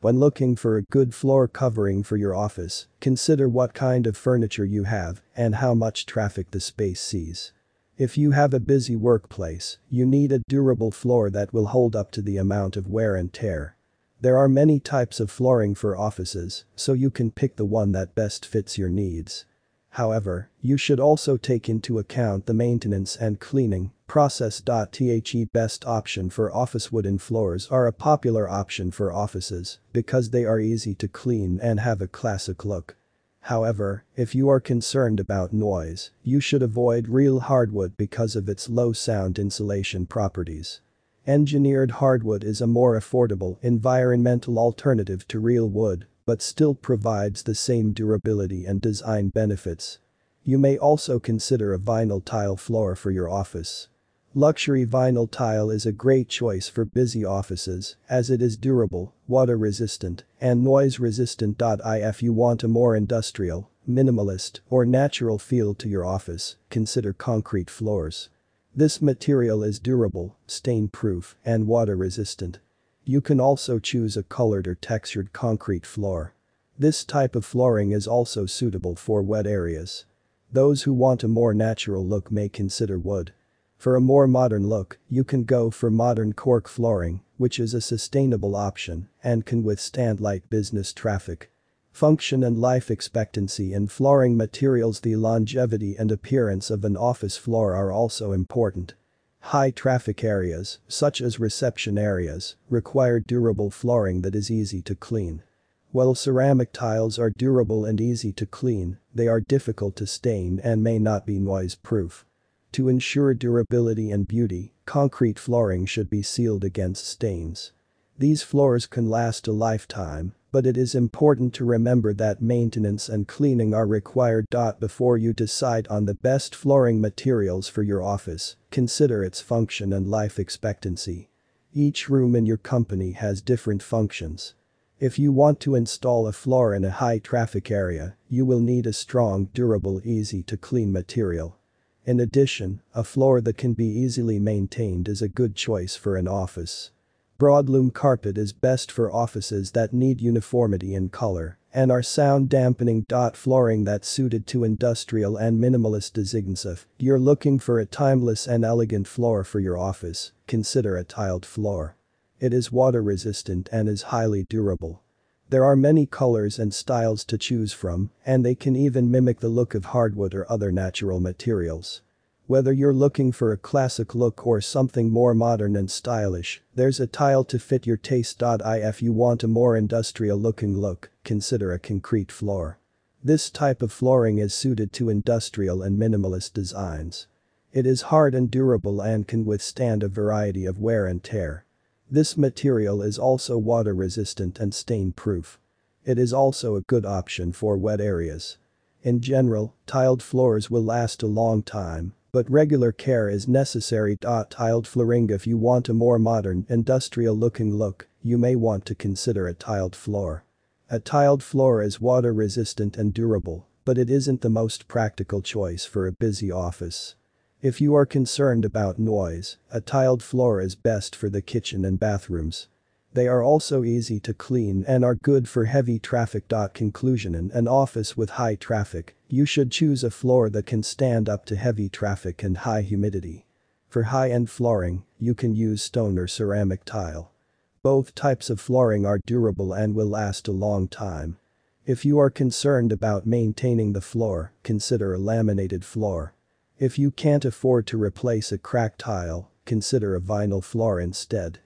When looking for a good floor covering for your office, consider what kind of furniture you have and how much traffic the space sees. If you have a busy workplace, you need a durable floor that will hold up to the amount of wear and tear. There are many types of flooring for offices, so you can pick the one that best fits your needs. However, you should also take into account the maintenance and cleaning process. The best option for office wooden floors are a popular option for offices because they are easy to clean and have a classic look. However, if you are concerned about noise, you should avoid real hardwood because of its low sound insulation properties. Engineered hardwood is a more affordable environmental alternative to real wood but still provides the same durability and design benefits. You may also consider a vinyl tile floor for your office. Luxury vinyl tile is a great choice for busy offices as it is durable, water resistant, and noise resistant. If you want a more industrial, minimalist, or natural feel to your office, consider concrete floors. This material is durable, stain-proof, and water resistant. You can also choose a colored or textured concrete floor. This type of flooring is also suitable for wet areas. Those who want a more natural look may consider wood. For a more modern look, you can go for modern cork flooring, which is a sustainable option and can withstand light business traffic. Function and life expectancy in flooring materials The longevity and appearance of an office floor are also important. High traffic areas, such as reception areas, require durable flooring that is easy to clean. While ceramic tiles are durable and easy to clean, they are difficult to stain and may not be noise-proof. To ensure durability and beauty, concrete flooring should be sealed against stains. These floors can last a lifetime, but it is important to remember that maintenance and cleaning are required. Before you decide on the best flooring materials for your office, consider its function and life expectancy. Each room in your company has different functions. If you want to install a floor in a high traffic area, you will need a strong, durable, easy to clean material. In addition, a floor that can be easily maintained is a good choice for an office. Broadloom carpet is best for offices that need uniformity in color and are sound dampening. Dot Flooring that's suited to industrial and minimalist designs if you're looking for a timeless and elegant floor for your office, consider a tiled floor. It is water resistant and is highly durable. There are many colors and styles to choose from, and they can even mimic the look of hardwood or other natural materials. Whether you're looking for a classic look or something more modern and stylish, there's a tile to fit your taste. If you want a more industrial looking look, consider a concrete floor. This type of flooring is suited to industrial and minimalist designs. It is hard and durable and can withstand a variety of wear and tear. This material is also water resistant and stain proof. It is also a good option for wet areas. In general, tiled floors will last a long time but regular care is necessary. Tiled flooring If you want a more modern, industrial looking look, you may want to consider a tiled floor. A tiled floor is water resistant and durable, but it isn't the most practical choice for a busy office. If you are concerned about noise, a tiled floor is best for the kitchen and bathrooms. They are also easy to clean and are good for heavy traffic. Conclusion In an office with high traffic, you should choose a floor that can stand up to heavy traffic and high humidity. For high-end flooring, you can use stone or ceramic tile. Both types of flooring are durable and will last a long time. If you are concerned about maintaining the floor, consider a laminated floor. If you can't afford to replace a cracked tile, consider a vinyl floor instead.